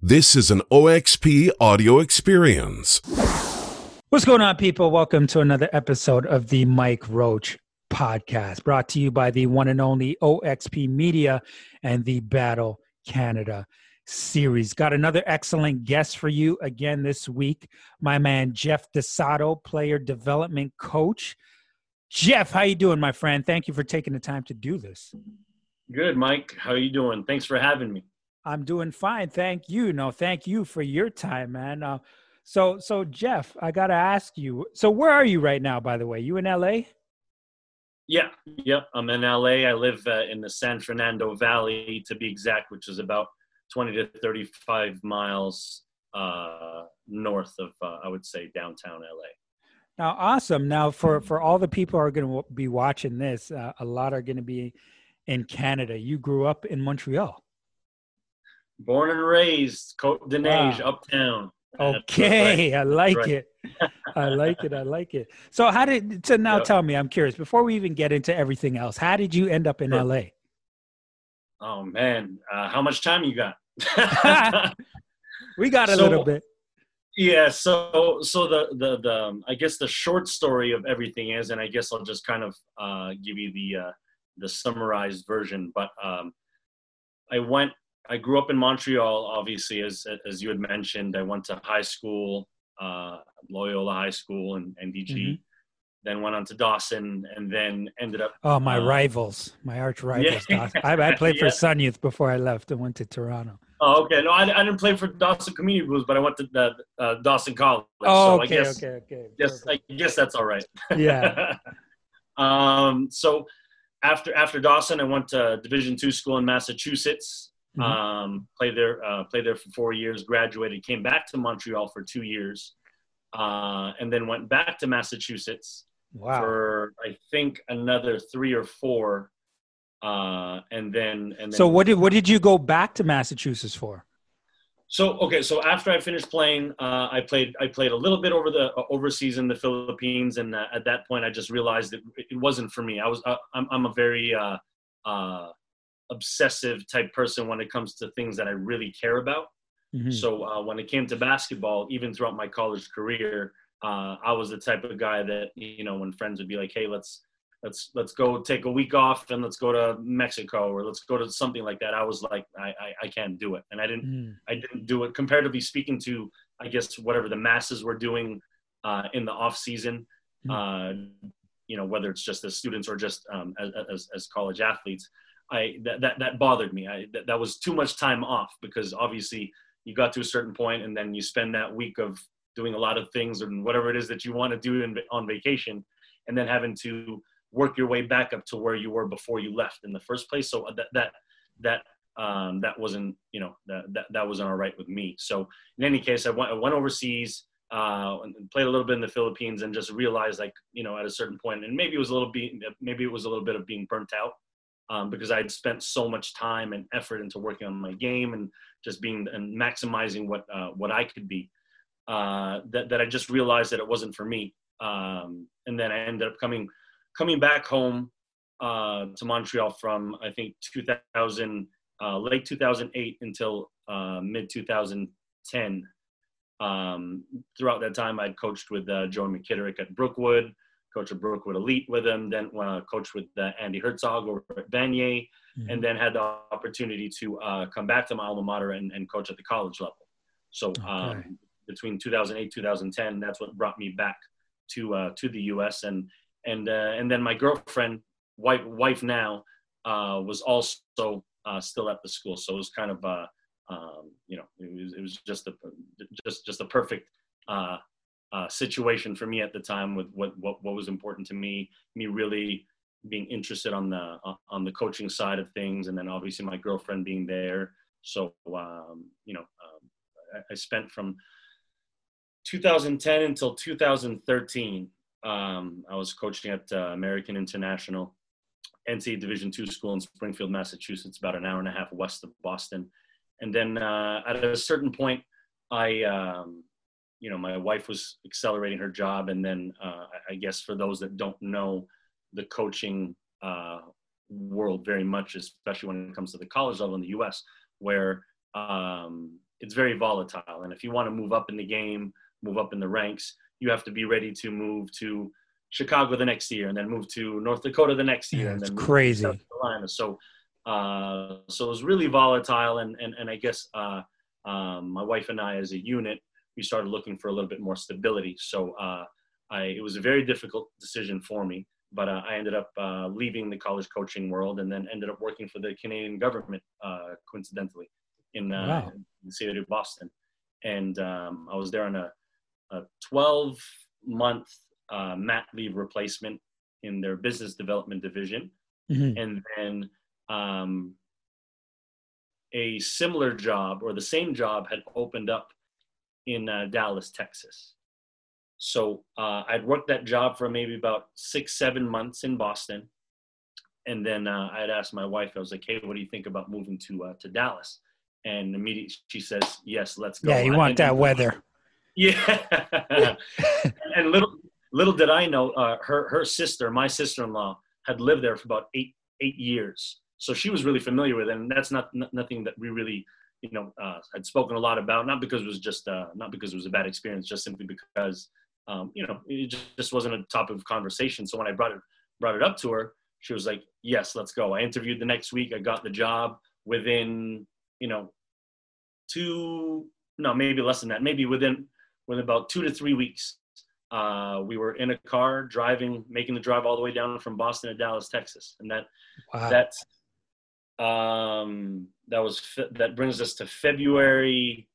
This is an OXP audio experience. What's going on, people? Welcome to another episode of the Mike Roach podcast, brought to you by the one and only OXP Media and the Battle Canada series. Got another excellent guest for you again this week. My man Jeff Dosado, player development coach. Jeff, how you doing, my friend? Thank you for taking the time to do this. Good, Mike. How are you doing? Thanks for having me. I'm doing fine. Thank you. No, thank you for your time, man. Uh, so, so Jeff, I gotta ask you. So, where are you right now? By the way, you in LA? Yeah, yep. I'm in LA. I live uh, in the San Fernando Valley, to be exact, which is about 20 to 35 miles uh, north of, uh, I would say, downtown LA. Now, awesome. Now, for for all the people who are going to be watching this, uh, a lot are going to be in Canada. You grew up in Montreal. Born and raised, Cote de wow. uptown. Okay, right. I like right. it. I like it. I like it. So, how did so now? Yep. Tell me, I'm curious. Before we even get into everything else, how did you end up in sure. LA? Oh man, uh, how much time you got? we got a so, little bit. Yeah. So, so the the the um, I guess the short story of everything is, and I guess I'll just kind of uh, give you the uh, the summarized version. But um, I went I grew up in Montreal, obviously, as as you had mentioned. I went to high school, uh, Loyola High School, and NDG. Mm-hmm. Then went on to Dawson, and then ended up. Oh, my uh, rivals, my arch rivals. Yeah. I, I, played for yeah. Sun Youth before I left and went to Toronto. Oh, okay. No, I, I didn't play for Dawson Community Blues, but I went to the, uh, Dawson College. Oh, so okay, I guess, okay, okay. Yes, I guess that's all right. Yeah. um. So after after Dawson, I went to Division two school in Massachusetts. Mm-hmm. Um, played there, uh, played there for four years. Graduated, came back to Montreal for two years, uh, and then went back to Massachusetts wow. for I think another three or four. Uh, and then and then, so what did what did you go back to Massachusetts for? So okay, so after I finished playing, uh, I played I played a little bit over the uh, overseas in the Philippines, and uh, at that point, I just realized that it wasn't for me. I was uh, I'm I'm a very uh, uh, obsessive type person when it comes to things that I really care about. Mm-hmm. So uh, when it came to basketball, even throughout my college career, uh, I was the type of guy that you know when friends would be like, "Hey, let's let's let's go take a week off and let's go to Mexico or let's go to something like that." I was like, I I, I can't do it, and I didn't mm. I didn't do it. Comparatively speaking to, I guess whatever the masses were doing uh, in the off season. Mm. you know, whether it's just as students or just um, as, as, as college athletes, I that that, that bothered me. I that, that was too much time off because obviously you got to a certain point and then you spend that week of doing a lot of things and whatever it is that you want to do in, on vacation, and then having to work your way back up to where you were before you left in the first place. So that that that um, that wasn't you know that, that that wasn't all right with me. So in any case, I went I went overseas. Uh, and played a little bit in the Philippines and just realized like you know at a certain point and maybe it was a little bit maybe it was a little bit of being burnt out um, because I'd spent so much time and effort into working on my game and just being and maximizing what uh, what I could be. Uh, that that I just realized that it wasn't for me. Um, and then I ended up coming coming back home uh, to Montreal from I think 2000 uh, late 2008 until uh, mid 2010. Um, throughout that time, I'd coached with uh, Joe McKitterick at Brookwood coach of Brookwood Elite with him, then uh, coached with uh, Andy Herzog over at Vanier, mm-hmm. and then had the opportunity to uh, come back to my alma mater and, and, coach at the college level. So okay. um, between 2008 2010, that's what brought me back to uh, to the U.S. and and uh, and then my girlfriend, wife wife now, uh, was also still at the school. So it was kind of um, you know it was it was just a just just a perfect uh, situation for me at the time with what, what what was important to me me really being interested on the uh, on the coaching side of things and then obviously my girlfriend being there. So um, you know um, I, I, spent from 2010 until 2013 um, i was coaching at uh, american international NCAA division two school in springfield massachusetts about an hour and a half west of boston. And then uh, at a certain point i um, you know, my wife was accelerating her job, and then uh, I guess for those that don't know the coaching uh, world very much, especially when it comes to the college level in the U.S., where um, it's very volatile. And if you want to move up in the game, move up in the ranks, you have to be ready to move to Chicago the next year, and then move to North Dakota the next year, Yeah, and then crazy. South Carolina. So, uh, so it was really volatile, and and and I guess uh, um, my wife and I, as a unit, we started looking for a little bit more stability. So, uh, I it was a very difficult decision for me, but uh, I ended up uh, leaving the college coaching world, and then ended up working for the Canadian government, uh, coincidentally, in, uh, Wow. in the city of Boston, and um, I was there on a, a 12 month uh, mat leave replacement in their business development division Mhm. and then um, a similar job or the same job had opened up in uh, Dallas, Texas. So uh, I'd worked that job for maybe about six, seven months in Boston, and then uh, I'd asked my wife. I was like, "Hey, what do you think about moving to uh, to Dallas?" And immediately she says, "Yes, let's go." Yeah, you I- want that weather. yeah. and little little did I know, uh, her her sister, my sister-in-law, had lived there for about eight eight years, so she was really familiar with it. And that's not n- nothing that we really, you know, uh, had spoken a lot about. Not because it was just uh, not because it was a bad experience, just simply because, um, you know, it just, just wasn't a topic of conversation. So when I brought it brought it up to her, she was like, "Yes, let's go." I interviewed the next week. I got the job within, you know, two no maybe less than that maybe within within about two to three weeks uh, we were in a car driving making the drive all the way down from boston to dallas texas and that Wow. that's um that was fe- that brings us to february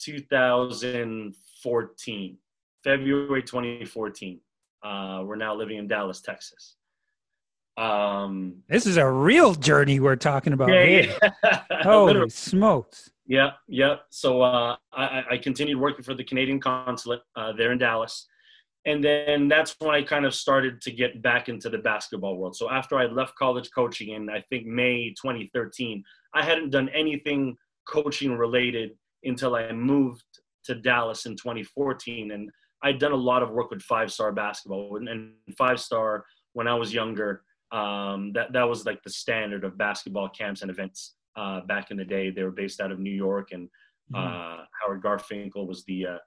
2014 february 2014 uh, we're now living in dallas texas um this is a real journey we're talking about. yeah, here. yeah. Holy smokes. Yeah, yeah. So uh, I, I- I continued working for the Canadian consulate uh, there in Dallas. And then that's when I kind of started to get back into the basketball world. So after I left college coaching in, I think, May 2013, I hadn't done anything coaching related until I moved to Dallas in 2014. And I'd done a lot of work with five star basketball. And, five star, when I was younger, um, that, that was like the standard of basketball camps and events uh, back in the day. They were based out of New York, and Mhm. uh, Howard Garfinkel was the, uh,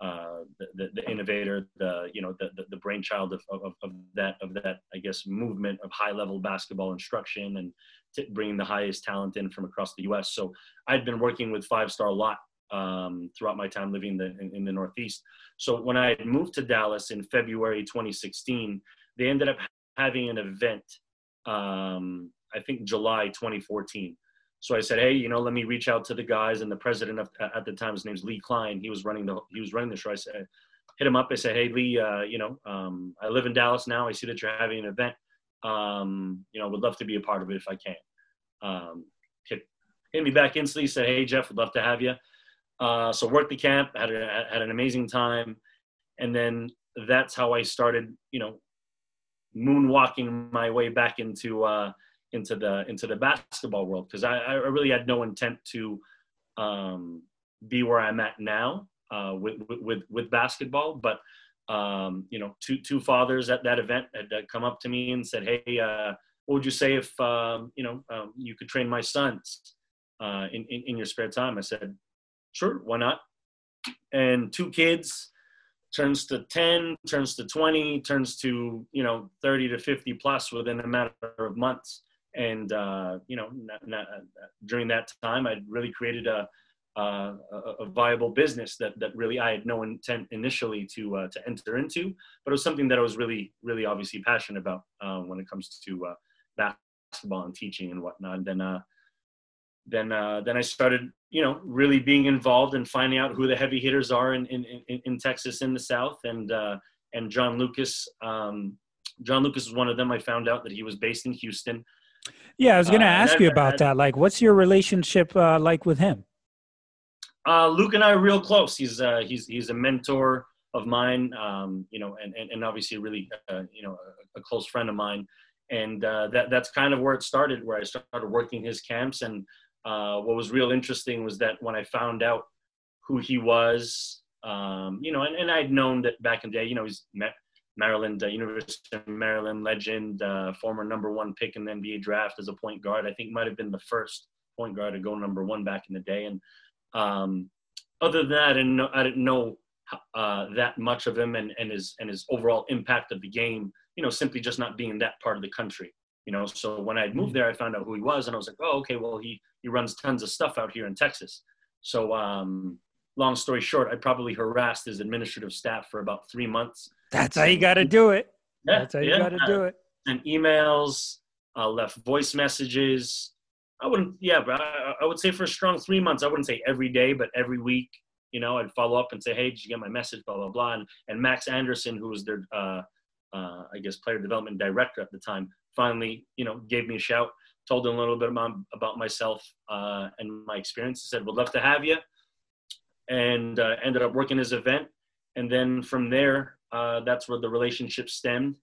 uh, the, the innovator, the you know the the, brainchild of, of, of that of that I guess movement of high level basketball instruction and t- bringing the highest talent in from across the U.S. So I'd been working with Five Star a lot um, throughout my time living the, in, in the Northeast. So when I moved to Dallas in February 2016, they ended up having an event. Um, I think July 2014. So I said, hey, you know, let me reach out to the guys and the president of, at the time, his name's Lee Klein. He was running the he was running the show. I said, hit him up. I said, hey Lee, uh, you know, um, I live in Dallas now. I see that you're having an event. Um, you know, would love to be a part of it if I can. Um, hit, hit me back instantly. Said, hey Jeff, would love to have you. Uh, so worked the camp, had a, had an amazing time, and then that's how I started, you know, moonwalking my way back into uh, into the into the basketball world because I, I really had no intent to um, be where I'm at now uh, with, with with basketball. But um, you know, two two fathers at that event had come up to me and said, "Hey, uh, what would you say if um, you know um, you could train my sons uh, in, in in your spare time?" I said, "Sure, why not?" And two kids turns to 10 turns to 20 turns to you know 30 to 50 plus within a matter of months and uh, you know not, not, during that time i really created a, a, a viable business that, that really i had no intent initially to uh, to enter into but it was something that i was really really obviously passionate about uh, when it comes to uh, basketball and teaching and whatnot and then then then I started, you know, really being involved and finding out who the heavy hitters are in in, in, in Texas in the South, and and John Lucas. Um, John Lucas is one of them. I found out that he was based in Houston. Yeah, I was going to Uh, ask that- you about that- that. Like, what's your relationship uh, like with him? Uh, Luke and I are real close. He's uh, he's he's a mentor of mine, um, you know, and, and, and obviously really, uh, you know, a, a close friend of mine. And uh, that that's kind of where it started, where I started working his camps. And uh, what was real interesting was that when I found out who he was, um, you know, and, and I'd known that back in the day, you know, he's Ma- Maryland, uh, University of Maryland legend, uh, former number one pick in the NBA draft as a point guard. I think might have been the first point guard to go number one back in the day. And um, other than that, I didn't know, I didn't know uh, that much of him and, and his and his overall impact of the game. You know, simply just not being in that part of the country. You know, so when I moved there, I found out who he was, and I was like, oh, okay, well, he he runs tons of stuff out here in Texas. So, um, long story short, I probably harassed his administrative staff for about three months. That's how you got to do it. Yeah, That's how you yeah. got to do it. And emails, uh, left voice messages. I wouldn't, yeah, but I, I would say for a strong three months, I wouldn't say every day, but every week, you know, I'd follow up and say, hey, did you get my message? Blah, blah, blah. And, and Max Anderson, who was their, uh, uh, I guess, player development director at the time, finally, you know, gave me a shout, told him a little bit about, about myself uh, and my experience. He said, would love to have you. And uh, ended up working his event. And then from there, uh, that's where the relationship stemmed.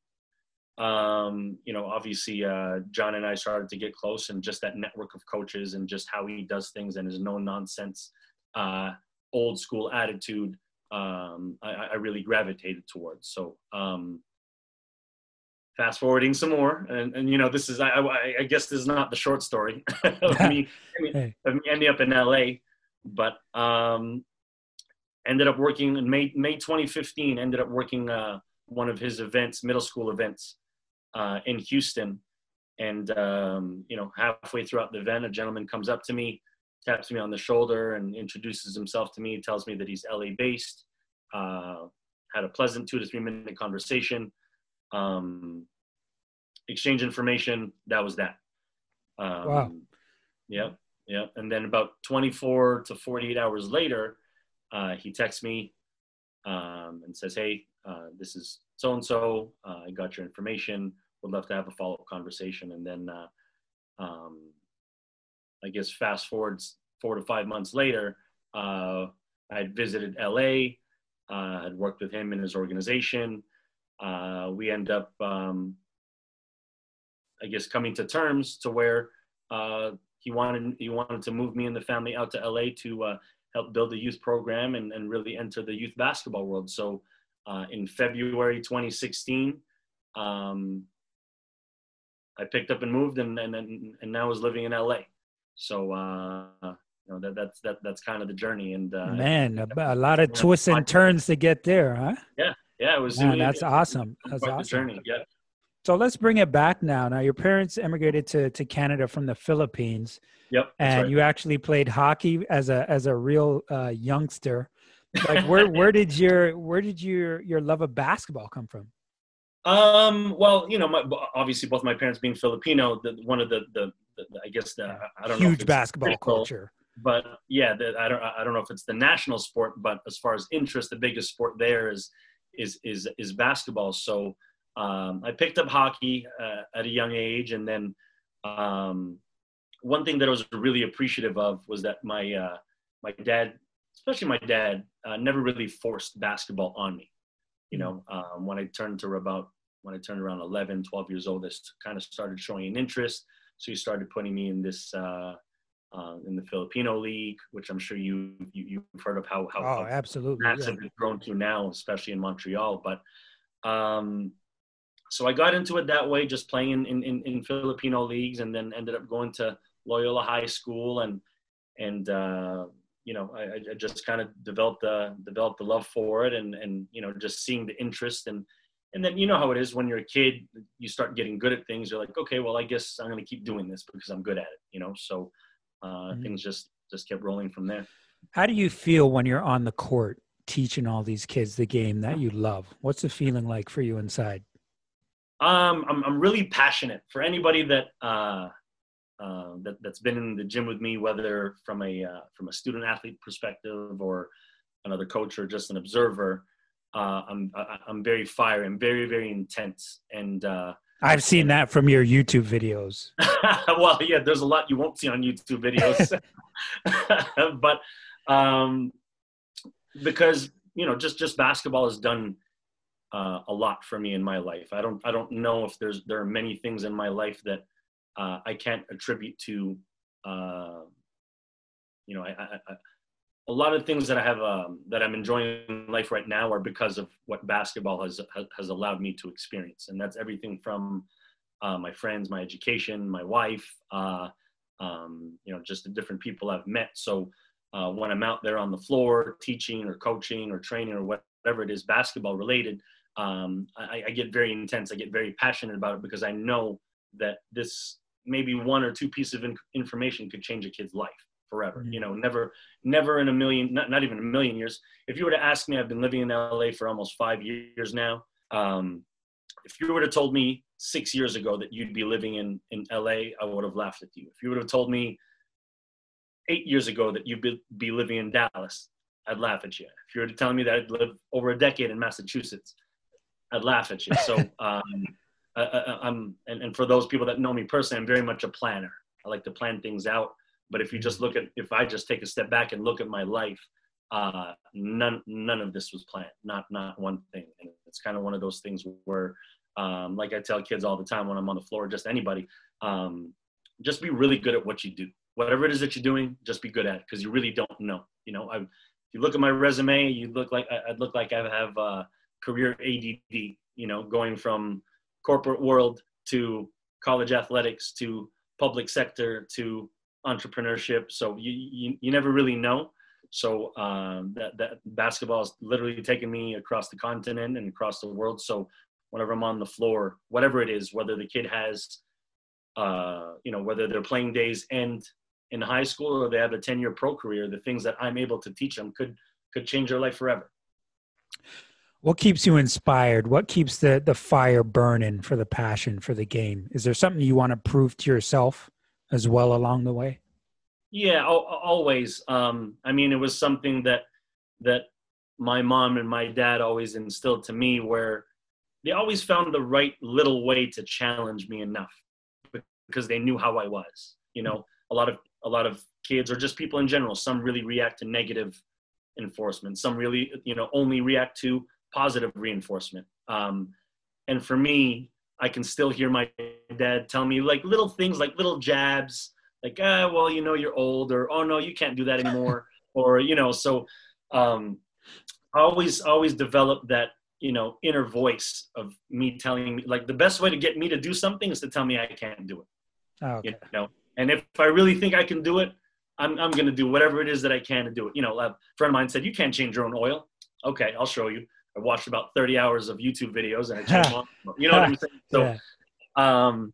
Um, you know, obviously, uh, John and I started to get close, and just that network of coaches and just how he does things and his no nonsense, uh, old school attitude, um, I, I really gravitated towards. So, um, fast forwarding some more, and, and you know, this is, I, I, I guess, this is not the short story of me, Hey. of me ending up in LA, but um, ended up working in May, May 2015, ended up working uh, one of his events, middle school events uh, in Houston. And, um, you know, halfway throughout the event, a gentleman comes up to me, taps me on the shoulder and introduces himself to me, tells me that he's LA based, uh, had a pleasant two to three minute conversation, um, exchange information. That was that. Um, Wow. Yep. Yep. And then about 24 to 48 hours later, uh, he texts me um, and says, Hey, uh, this is so and so. I got your information. Would love to have a follow up conversation. And then, uh, um, I guess, fast forwards four to five months later, uh, I had visited LA, uh, had worked with him in his organization. We end up, um, I guess, coming to terms to where he wanted he wanted to move me and the family out to LA to uh, help build a youth program and, and really enter the youth basketball world. So uh, in February 2016, um, I picked up and moved and, and, and, now is living in LA. So, uh, you know, that, that's, that, that's kind of the journey. And uh, Man, a, a lot of twists and turns to get there, huh? yeah, yeah, it was, Man, it- that's it- awesome. That's awesome. journey. Yeah. So let's bring it back now. Now, your parents emigrated to, to Canada from the Philippines, Yep. And right. you actually played hockey as a as a real uh, youngster. Like, where where did your where did your your love of basketball come from? Um, well, you know, my, obviously both my parents being Filipino, the, one of the, the, the, I guess the, I don't know. Huge basketball critical, culture. but yeah, the, I don't I don't know if it's the national sport, but as far as interest, the biggest sport there is is is is basketball. So um, I picked up hockey uh, at a young age, and then um, one thing that I was really appreciative of was that my uh, my dad, especially my dad, uh, never really forced basketball on me. You know, um, when I turned to about when I turned around 11, 12 years old, this kind of started showing an interest. So he started putting me in this uh, uh, in the Filipino league, which I'm sure you, you you've heard of how how, Oh, how absolutely. yeah. it's grown to now, especially in Montreal. But um, so I got into it that way, just playing in, in, in, in Filipino leagues, and then ended up going to Loyola High School, and and uh, you know I, I just kind of developed the developed the love for it, and and you know just seeing the interest and. And then you know how it is when you're a kid, you start getting good at things. You're like, okay, well, I guess I'm going to keep doing this because I'm good at it, you know. So uh, Mhm. things just just kept rolling from there. How do you feel when you're on the court teaching all these kids the game that you love? What's the feeling like for you inside? Um, I'm I'm really passionate for anybody that uh, uh, that that's been in the gym with me, whether from a uh, from a student athlete perspective or another coach or just an observer. Uh, I'm I'm very fire and very very intense and uh, I've seen that from your YouTube videos. well yeah there's a lot you won't see on YouTube videos but um, because you know just just basketball has done uh, a lot for me in my life. I don't I don't know if there's there are many things in my life that uh, I can't attribute to uh, you know I, I, I, a lot of things that I have um, that I'm enjoying in life right now are because of what basketball has has allowed me to experience, and that's everything from uh, my friends, my education, my wife, uh, um, you know, just the different people I've met. So uh, when I'm out there on the floor teaching or coaching or training or whatever it is basketball related, um, I, I, get very intense. I get very passionate about it because I know that this maybe one or two pieces of in- information could change a kid's life forever. Mm-hmm. You know, never, never in a million, not, not even a million years. If you were to ask me, I've been living in LA for almost five years now. Um, if you would have told me six years ago that you'd be living in, in LA, I would have laughed at you. If you would have told me eight years ago that you'd be, be living in Dallas, I'd laugh at you. If you were to tell me that I'd live over a decade in Massachusetts, I'd laugh at you. So, um, I, am and, and for those people that know me personally, I'm very much a planner. I like to plan things out. But if you just look at, if I just take a step back and look at my life, uh, none none of this was planned. Not not one thing. And it's kind of one of those things where, um, like I tell kids all the time when I'm on the floor, just anybody, um, just be really good at what you do. Whatever it is that you're doing, just be good at it because you really don't know. You know, I, if you look at my resume, you look like I, would look like I have uh, career ADD. You know, going from corporate world to college athletics to public sector to entrepreneurship. So you, you, you never really know. So um, that, that basketball has literally taken me across the continent and across the world. So whenever I'm on the floor, whatever it is, whether the kid has, uh, you know, whether their playing days end in high school or they have a 10 year pro career, the things that I'm able to teach them could, could change their life forever. What keeps you inspired? What keeps the, the fire burning for the passion for the game? Is there something you want to prove to yourself as well along the way? Yeah, always. Um, I mean, it was something that that my mom and my dad always instilled to me, where they always found the right little way to challenge me enough because they knew how I was. You know, a lot of a lot of kids or just people in general. Some really react to negative enforcement. Some really, you know, only react to positive reinforcement. Um, and for me, I can still hear my dad tell me like little things, like little jabs, like, ah, well, you know, you're old, or oh no, you can't do that anymore, or you know. So, um, I always always develop that you know inner voice of me telling me like the best way to get me to do something is to tell me I can't do it. Oh, okay. You know, and if I really think I can do it, I'm I'm gonna do whatever it is that I can to do it. You know, a friend of mine said you can't change your own oil. Okay, I'll show you. I watched about 30 hours of YouTube videos and I changed on. You know what I'm saying? So, yeah. um,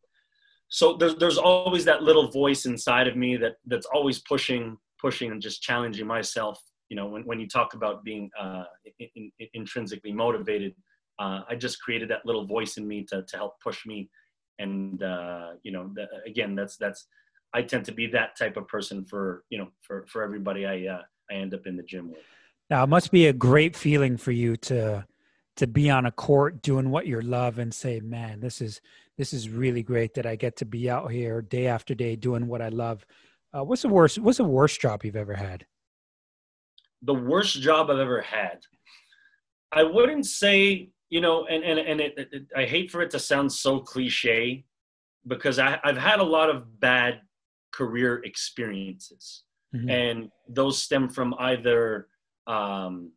so there's there's always that little voice inside of me that that's always pushing, pushing, and just challenging myself. You know, when when you talk about being uh, in, in, intrinsically motivated, uh, I just created that little voice in me to to help push me. And uh, you know, the, again, that's that's I tend to be that type of person for you know for for everybody I uh, I end up in the gym with. Now it must be a great feeling for you to to be on a court doing what you love and say, "Man, this is this is really great that I get to be out here day after day doing what I love." Uh, what's the worst? What's the worst job you've ever had? The worst job I've ever had. I wouldn't say, you know, and and and it, it, I hate for it to sound so cliche, because I, I've had a lot of bad career experiences, mm-hmm. and those stem from either um,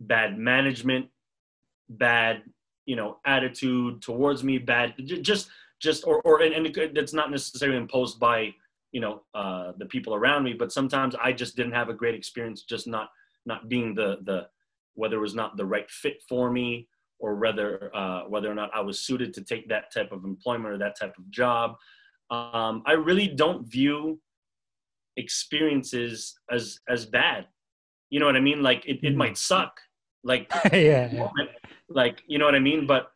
bad management, bad you know attitude towards me, bad just just or or and, and it's not necessarily imposed by you know uh, the people around me, but sometimes I just didn't have a great experience, just not not being the the whether it was not the right fit for me or whether uh, whether or not I was suited to take that type of employment or that type of job. Um, I really don't view experiences as as bad. You know what i mean? Like it, it might mm-hmm. suck. Like yeah, yeah. like you know what i mean? But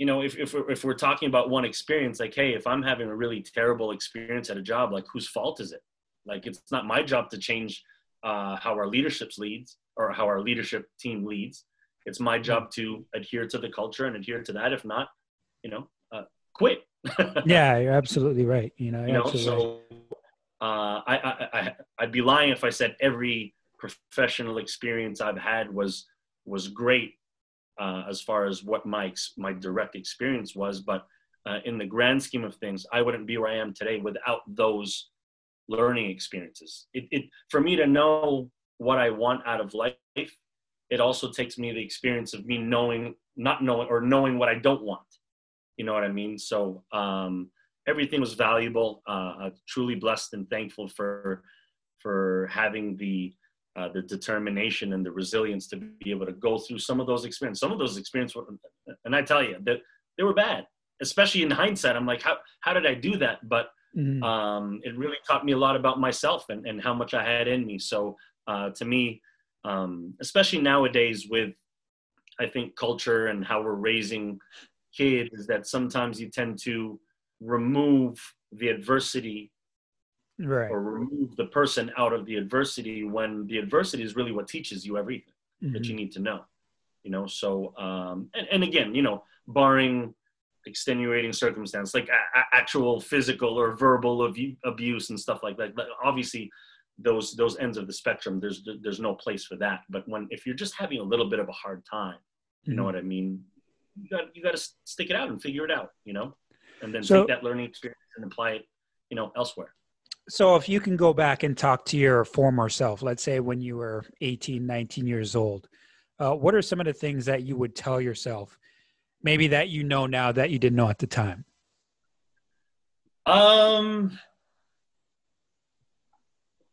you know if, if, we're, if we're talking about one experience like hey if i'm having a really terrible experience at a job like whose fault is it? Like it's not my job to change uh, how our leadership leads or how our leadership team leads. It's my job to adhere to the culture and adhere to that. If not you know uh, quit. Yeah you're absolutely right. You know, you know so uh, I, I, I, I'd be lying if I said every professional experience I've had was was great uh, as far as what my my direct experience was. But uh, in the grand scheme of things, I wouldn't be where I am today without those learning experiences. It, it for me to know what I want out of life, it also takes me the experience of me knowing, not knowing, or knowing what I don't want. You know what I mean? So um, everything was valuable. Uh, truly blessed and thankful for for having the uh, the determination and the resilience to be able to go through some of those experiences. Some of those experiences, were, and I tell you that they were bad, especially in hindsight. I'm like, how how did I do that? But mm-hmm. um, it really taught me a lot about myself and, and how much I had in me. So uh, to me, um, especially nowadays with I think culture and how we're raising kids, is that sometimes you tend to remove the adversity right. or remove the person out of the adversity when the adversity is really what teaches you everything mm-hmm. that you need to know you know so um and, and again you know barring extenuating circumstance like a- actual physical or verbal ab- abuse and stuff like that but obviously those those ends of the spectrum there's there's no place for that but when if you're just having a little bit of a hard time you mm-hmm. know what i mean you got you got to stick it out and figure it out you know and then so, take that learning experience and apply it you know elsewhere so if you can go back and talk to your former self, let's say when you were 18, 19 years old, uh, what are some of the things that you would tell yourself, maybe that you know now that you didn't know at the time? Um,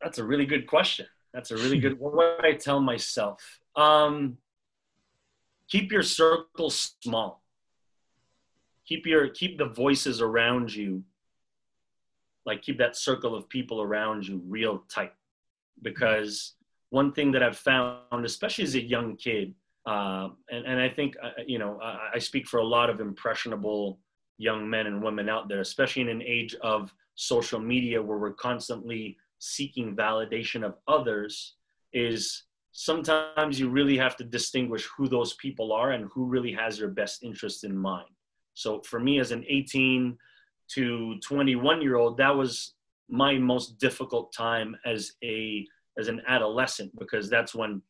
that's a really good question. That's a really good. What would I tell myself? Um, keep your circle small. Keep your keep the voices around you like keep that circle of people around you real tight. Because one thing that i've found especially as a young kid uh, and, and i think uh, you know I, I speak for a lot of impressionable young men and women out there especially in an age of social media where we're constantly seeking validation of others is sometimes you really have to distinguish who those people are and who really has your best interest in mind so for me as an 18 to 21 year old, that was my most difficult time as a as an adolescent because that's when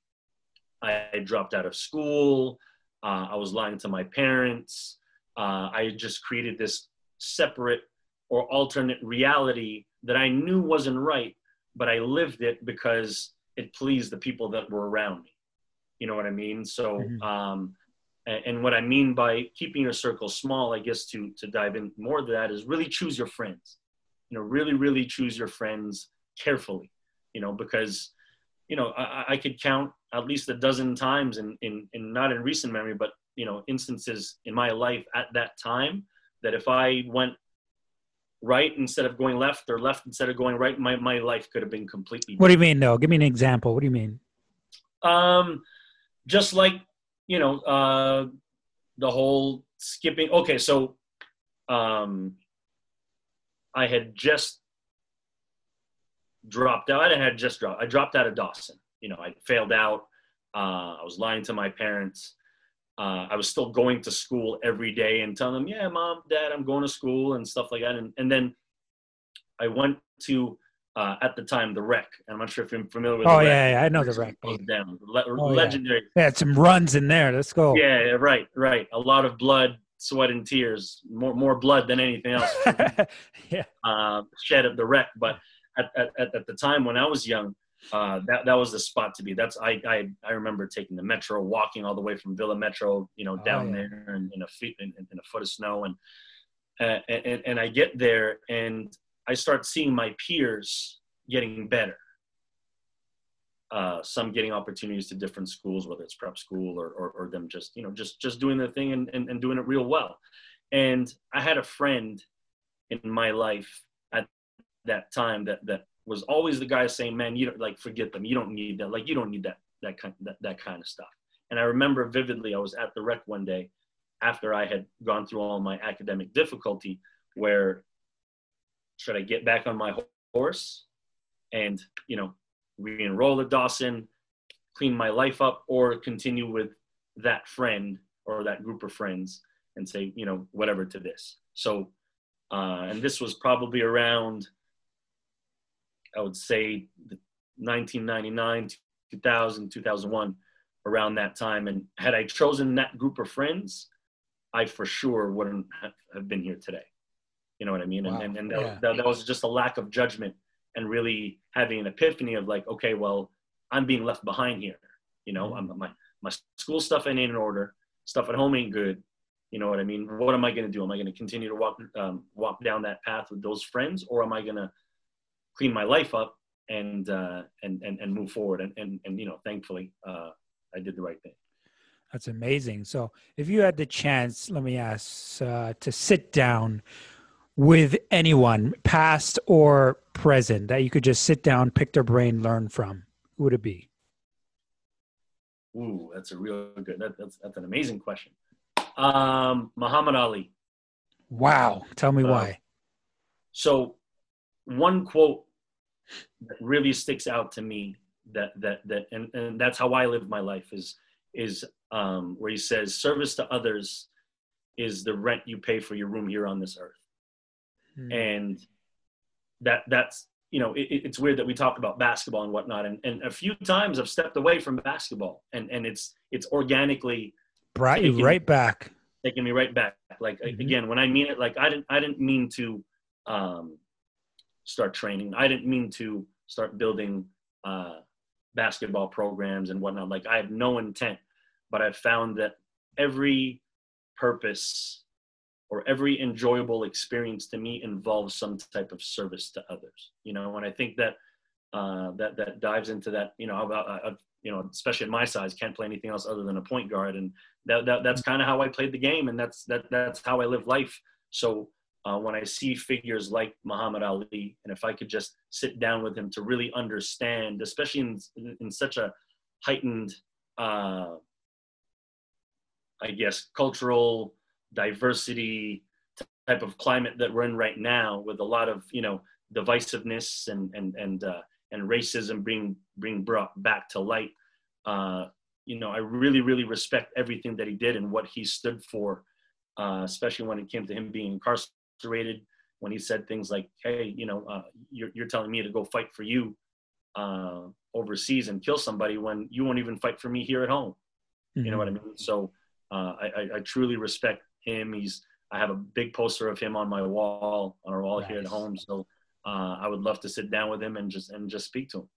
I dropped out of school. Uh, I was lying to my parents. Uh, I just created this separate or alternate reality that I knew wasn't right, but I lived it because it pleased the people that were around me. You know what I mean? So mm-hmm. um, and what I mean by keeping your circle small, I guess to to dive in more to that is really choose your friends. You know, really, really choose your friends carefully. You know, because you know I, I could count at least a dozen times in, in in not in recent memory, but you know instances in my life at that time that if I went right instead of going left or left instead of going right, my my life could have been completely. Different. What do you mean? though? give me an example. What do you mean? Um, just like you know, uh, the whole skipping. Okay, so um, I had just dropped out. I had just dropped. I dropped out of Dawson. You know, I failed out. Uh, I was lying to my parents. Uh, I was still going to school every day and telling them, "Yeah, mom, dad, I'm going to school" and stuff like that. And, and then I went to uh, at the time, the Rec. I'm not sure if you're familiar with. Oh yeah, yeah, I know the Rec. Down, Le- oh, legendary. Yeah. had some runs in there. Let's go. Yeah, right, right. A lot of blood, sweat, and tears. More, more blood than anything else. yeah. Uh, shed at the Rec, but at, at, at the time when I was young, uh, that that was the spot to be. That's I I, I remember taking the metro, walking all the way from Villa Metro, you know, oh, down oh, yeah. there in, in a feet in, in, a foot of snow, and, uh, and and I get there and I start seeing my peers getting better. Uh, some getting opportunities to different schools, whether it's prep school or, or, or them just, you know, just, just doing their thing and, and, and doing it real well. And I had a friend in my life at that time that, that was always the guy saying, man, you don't like, forget them. You don't need that. Like, you don't need that, that kind, that, that kind of stuff. And I remember vividly, I was at the rec one day after I had gone through all my academic difficulty where should I get back on my horse and, you know, re-enroll at Dawson, clean my life up, or continue with that friend or that group of friends and say, you know, whatever to this. So, uh, and this was probably around, I would say, 1999, 2000, 2001, around that time. And had I chosen that group of friends, I for sure wouldn't have been here today. You know what I mean? Wow. And, and, and that, yeah. that, that, was just a lack of judgment and really having an epiphany of like, okay, well, I'm being left behind here. You know, mm-hmm. I'm, my, my school stuff ain't in order. Stuff at home ain't good. You know what I mean? What am I going to do? Am I going to continue to walk um, walk down that path with those friends, or am I going to clean my life up and uh, and, and and move forward? And and, and you know, thankfully, uh, I did the right thing. That's amazing. So, if you had the chance, let me ask, uh, to sit down with anyone, past or present, that you could just sit down, pick their brain, learn from, who would it be? Ooh, that's a real good. That, that's that's an amazing question. Um, Muhammad Ali. Wow. Tell me uh, why. So, one quote that really sticks out to me that that that and, and that's how I live my life is is um, where he says service to others is the rent you pay for your room here on this earth, hmm. and that that's you know it, it's weird that we talk about basketball and whatnot. And, and a few times I've stepped away from basketball and and it's it's organically brought you right back. taking me right back. Like mm-hmm. again when i mean it like i didn't i didn't mean to um, start training. I didn't mean to start building uh, basketball programs and whatnot. Like i have no intent but i've found that every purpose or every enjoyable experience to me involves some type of service to others you know and i think that uh, that that dives into that you know I, I've you know, especially at my size, can't play anything else other than a point guard. And that, that that's kind of how I played the game, and that's that that's how I live life. So uh, when I see figures like Muhammad Ali, and if I could just sit down with him to really understand, especially in in such a heightened, uh, I guess, cultural diversity type of climate that we're in right now, with a lot of you know divisiveness and and and uh, and racism being being brought back to light. Uh, you know, I really, really respect everything that he did and what he stood for, uh, especially when it came to him being incarcerated. When he said things like, "Hey, you know, uh, you're, you're telling me to go fight for you uh, overseas and kill somebody when you won't even fight for me here at home." Mm-hmm. You know what I mm-hmm. mean? So uh, I, I, truly respect him. He's I have a big poster of him on my wall on our wall nice. here at home. So uh, I would love to sit down with him and just and just speak to him.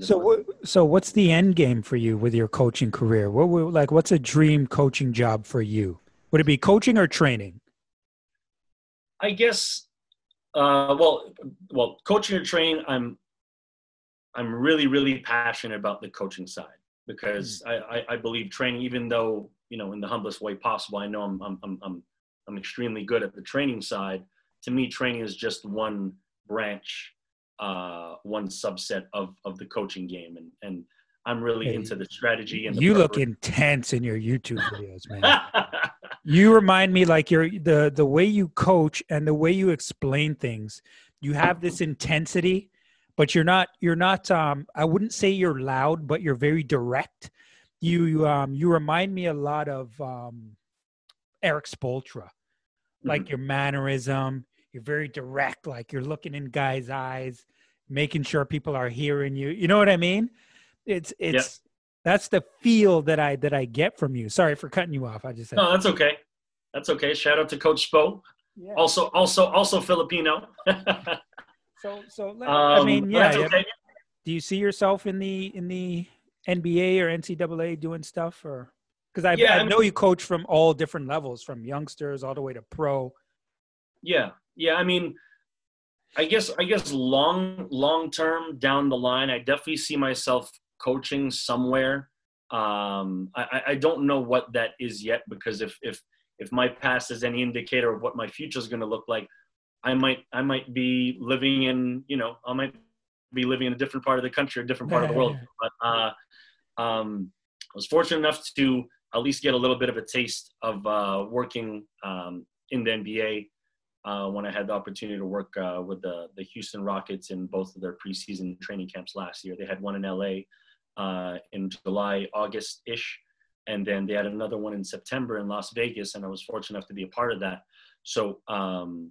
So, what, so what's the end game for you with your coaching career? What like what's a dream coaching job for you? Would it be coaching or training? I guess, uh, well, well, coaching or training. I'm, I'm really, really passionate about the coaching side because mm. I, I, I believe training, even though you know, in the humblest way possible, I know I'm, I'm, I'm, I'm, I'm extremely good at the training side. To me, training is just one branch, uh, one subset of of the coaching game, and and I'm really hey, into the strategy and. you look intense in your YouTube videos, man. you remind me like you're the the way you coach and the way you explain things. You have this intensity, but you're not you're not. Um, I wouldn't say you're loud, but you're very direct. You um, you remind me a lot of um, Erik Spoelstra, like mm-hmm. your mannerism, you're very direct like you're looking in guys eyes making sure people are hearing you. You know what i mean? It's it's that's the feel that i that i get from you. Sorry for cutting you off. I just said no that's okay. That's okay. Shout out to coach spo. Yeah. also also also filipino. So so um, i mean yeah, okay. do you see yourself in the in the nba or ncaa doing stuff or because I, yeah, I know you coach from all different levels from youngsters all the way to pro yeah yeah, I mean, I guess I guess long long term down the line, I definitely see myself coaching somewhere. Um, I, I don't know what that is yet because if if if my past is any indicator of what my future is going to look like, I might I might be living in you know I might be living in a different part of the country, a different part of the world. But uh, um, I was fortunate enough to at least get a little bit of a taste of uh, working um, in the NBA uh, when I had the opportunity to work uh, with the, the Houston Rockets in both of their preseason training camps last year. They had one in LA uh, in July, August ish, and then they had another one in September in Las Vegas, and I was fortunate enough to be a part of that. So um,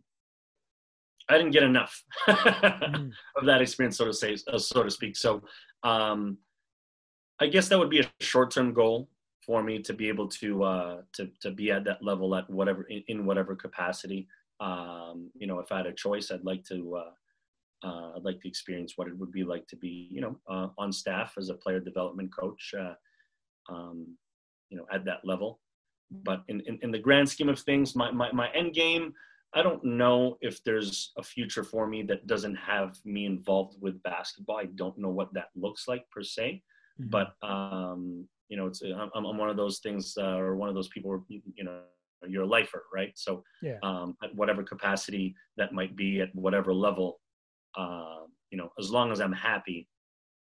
I didn't get enough mm. of that experience, so to say, so to speak. So um, I guess that would be a short-term goal for me to be able to uh, to to be at that level at whatever in, in whatever capacity. Um, you know, if I had a choice, I'd like to uh, uh, I'd like to experience what it would be like to be, you know, uh, on staff as a player development coach, uh, um, you know, at that level. but in, in, in the grand scheme of things, my, my, my end game, I don't know if there's a future for me that doesn't have me involved with basketball. I don't know what that looks like per se. But um, you know, it's I'm, I'm one of those things uh, or one of those people where you know you're a lifer, right? So yeah. um, at whatever capacity that might be at whatever level, uh, you know, as long as I'm happy,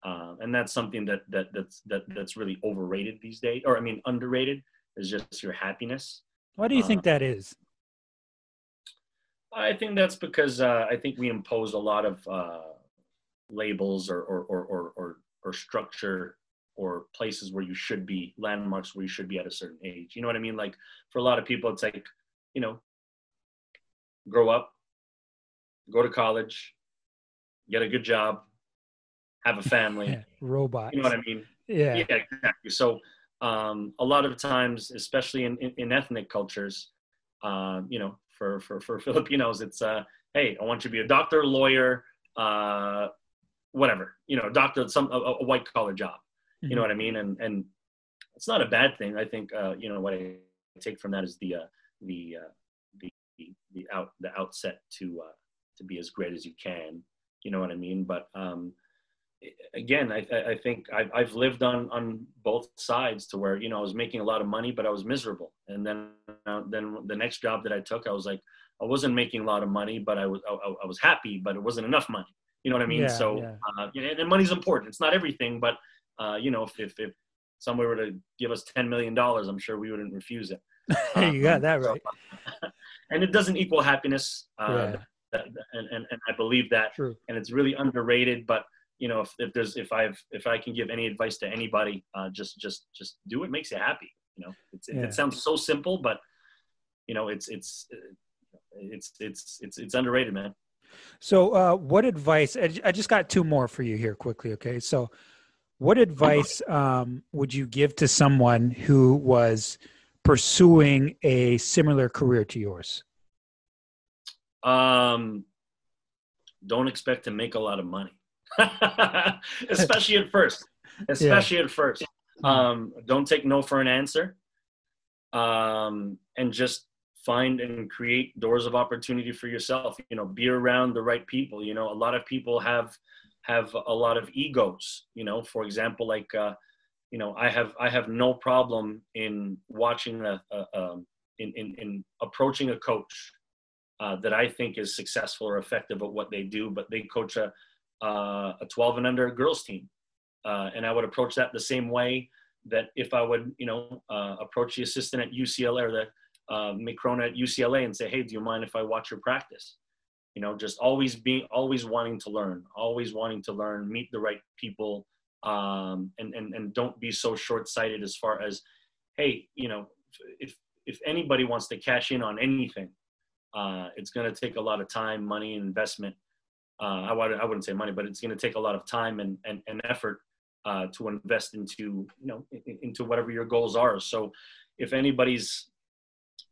uh, and that's something that that that's that that's really overrated these days, or I mean underrated is just your happiness. Why do you think uh, that is? I think that's because uh, I think we impose a lot of uh, labels or or, or or or structure or places where you should be, landmarks where you should be at a certain age. You know what I mean? Like for a lot of people, it's like, you know, grow up, go to college, get a good job, have a family. Robot. You know what I mean? Yeah. Yeah, exactly. So um, a lot of times, especially in, in, in ethnic cultures, uh, you know, for, for, for Filipinos, it's, uh, hey, I want you to be a doctor, lawyer, uh, whatever, you know, doctor, some, a, a white collar job. You know mm-hmm. what I mean? And, and it's not a bad thing. I think, uh, you know, what I take from that is the, uh, the, uh, the, the out, the outset to, uh, to be as great as you can. You know what I mean? But, um, again, I, I think I've, I've lived on, on both sides to where, you know, I was making a lot of money, but I was miserable. And then, uh, then the next job that I took, I was like, I wasn't making a lot of money, but I was, I, I was happy, but it wasn't enough money. You know what I mean? Yeah, so, yeah. Uh, and money's important. It's not everything, but, uh, you know, if, if, if somebody were to give us $10 million, I'm sure we wouldn't refuse it. you got that right. So, and it doesn't equal happiness. Uh, yeah. that, and, and, and I believe that. True. And it's really underrated, but you know, if, if there's if I've if I can give any advice to anybody, uh, just just just do what makes you happy. You know, it's, it, yeah. it sounds so simple, but you know, it's it's it's it's it's it's underrated, man. So, uh, what advice? I just got two more for you here, quickly. Okay, so what advice um, would you give to someone who was pursuing a similar career to yours? Um, don't expect to make a lot of money. especially at first. Especially yeah. at first. Mm-hmm. Um, don't take no for an answer. Um, and just find and create doors of opportunity for yourself. You know, be around the right people. You know, a lot of people have have a lot of egos. You know, for example, like uh, you know, I have I have no problem in watching a, a um, in, in in approaching a coach uh, that I think is successful or effective at what they do, but they coach a uh, a 12 and under girls team. Uh, and I would approach that the same way that if I would, you know, uh, approach the assistant at UCLA or the uh, Mick Cronin at UCLA and say, hey, do you mind if I watch your practice? You know, just always being, always wanting to learn, always wanting to learn, meet the right people, um, and, and, and don't be so short-sighted as far as, hey, you know, if, if anybody wants to cash in on anything, uh, it's going to take a lot of time, money, and investment uh, I, would, I wouldn't say money, but it's going to take a lot of time and, and, and effort uh, to invest into, you know, into whatever your goals are. So if anybody's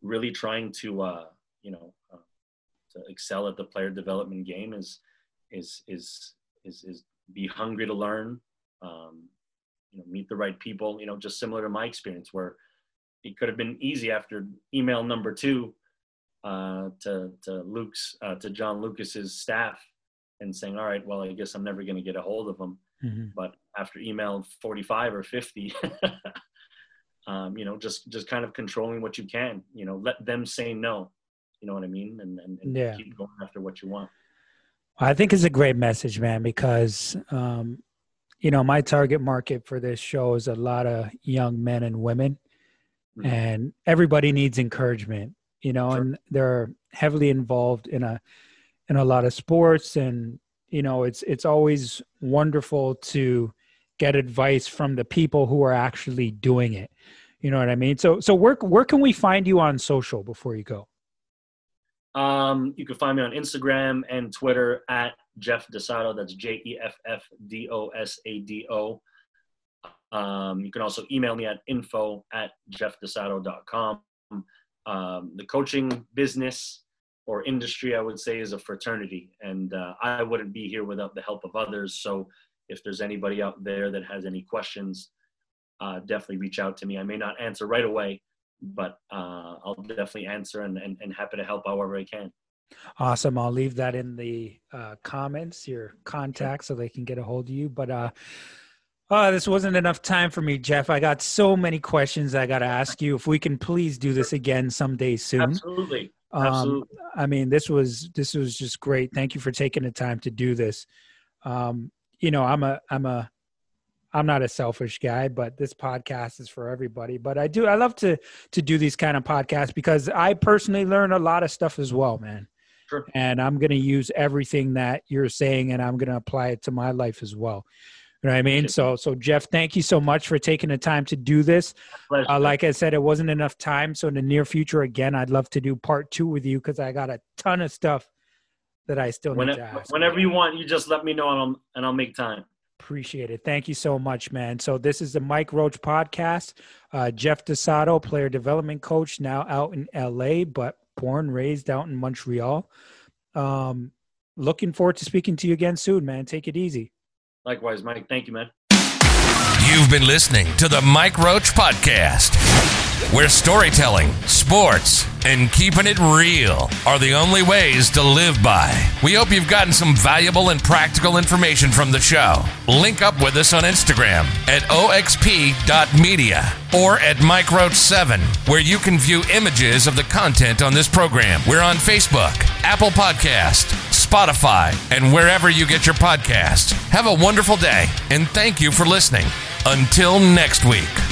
really trying to, uh, you know, uh, to excel at the player development game is, is, is, is, is be hungry to learn, um, you know, meet the right people, you know, just similar to my experience where it could have been easy after email number two uh, to, to Luke's, uh, to John Lucas's staff and saying, all right, well, I guess I'm never going to get a hold of them. Mm-hmm. But after email 45 or 50, um, you know, just, just kind of controlling what you can, you know, let them say no, you know what I mean? And, and, and yeah. keep going after what you want. I think it's a great message, man, because, um, you know, my target market for this show is a lot of young men and women, mm-hmm. and everybody needs encouragement, you know, sure. and they're heavily involved in a in a lot of sports and you know it's it's always wonderful to get advice from the people who are actually doing it. You know what i mean? So so where where can we find you on social before you go? Um you can find me on instagram and twitter at jeff dosado. That's j-e-f-f-d-o-s-a-d-o um, you can also email me at info at jeffdosado.com um, the coaching business or industry, I would say, is a fraternity. And uh, I wouldn't be here without the help of others. So if there's anybody out there that has any questions, uh, definitely reach out to me. I may not answer right away, but uh, I'll definitely answer and, and, and happy to help however I can. Awesome. I'll leave that in the uh, comments, your contact, so they can get a hold of you. But uh, oh, this wasn't enough time for me, Jeff. I got so many questions I got to ask you. If we can please do this again someday soon. Absolutely. Um, Absolutely. I mean, this was this was just great. Thank you for taking the time to do this. Um, you know, I'm a I'm a I'm not a selfish guy, but this podcast is for everybody. But I do I love to to do these kind of podcasts because I personally learn a lot of stuff as well, man. Sure. And I'm going to use everything that you're saying, and I'm going to apply it to my life as well. You know what I mean? So, so Jeff, thank you so much for taking the time to do this. Uh, like I said, it wasn't enough time. So in the near future, again, I'd love to do part two with you because I got a ton of stuff that I still need When- to ask. whenever you want, you just let me know and I'll, and I'll make time. Appreciate it. Thank you so much, man. So this is the Mike Roach podcast. Uh, Jeff Dosado, player development coach, now out in LA, but born raised out in Montreal. Um, looking forward to speaking to you again soon, man. Take it easy. Likewise, Mike. Thank you, man. You've been listening to the Mike Roach Podcast, where storytelling, sports, and keeping it real are the only ways to live by. We hope you've gotten some valuable and practical information from the show. Link up with us on Instagram at oxp.media or at Mike Roach7, where you can view images of the content on this program. We're on Facebook, Apple Podcast, Spotify, and wherever you get your podcasts. Have a wonderful day, and thank you for listening. Until next week.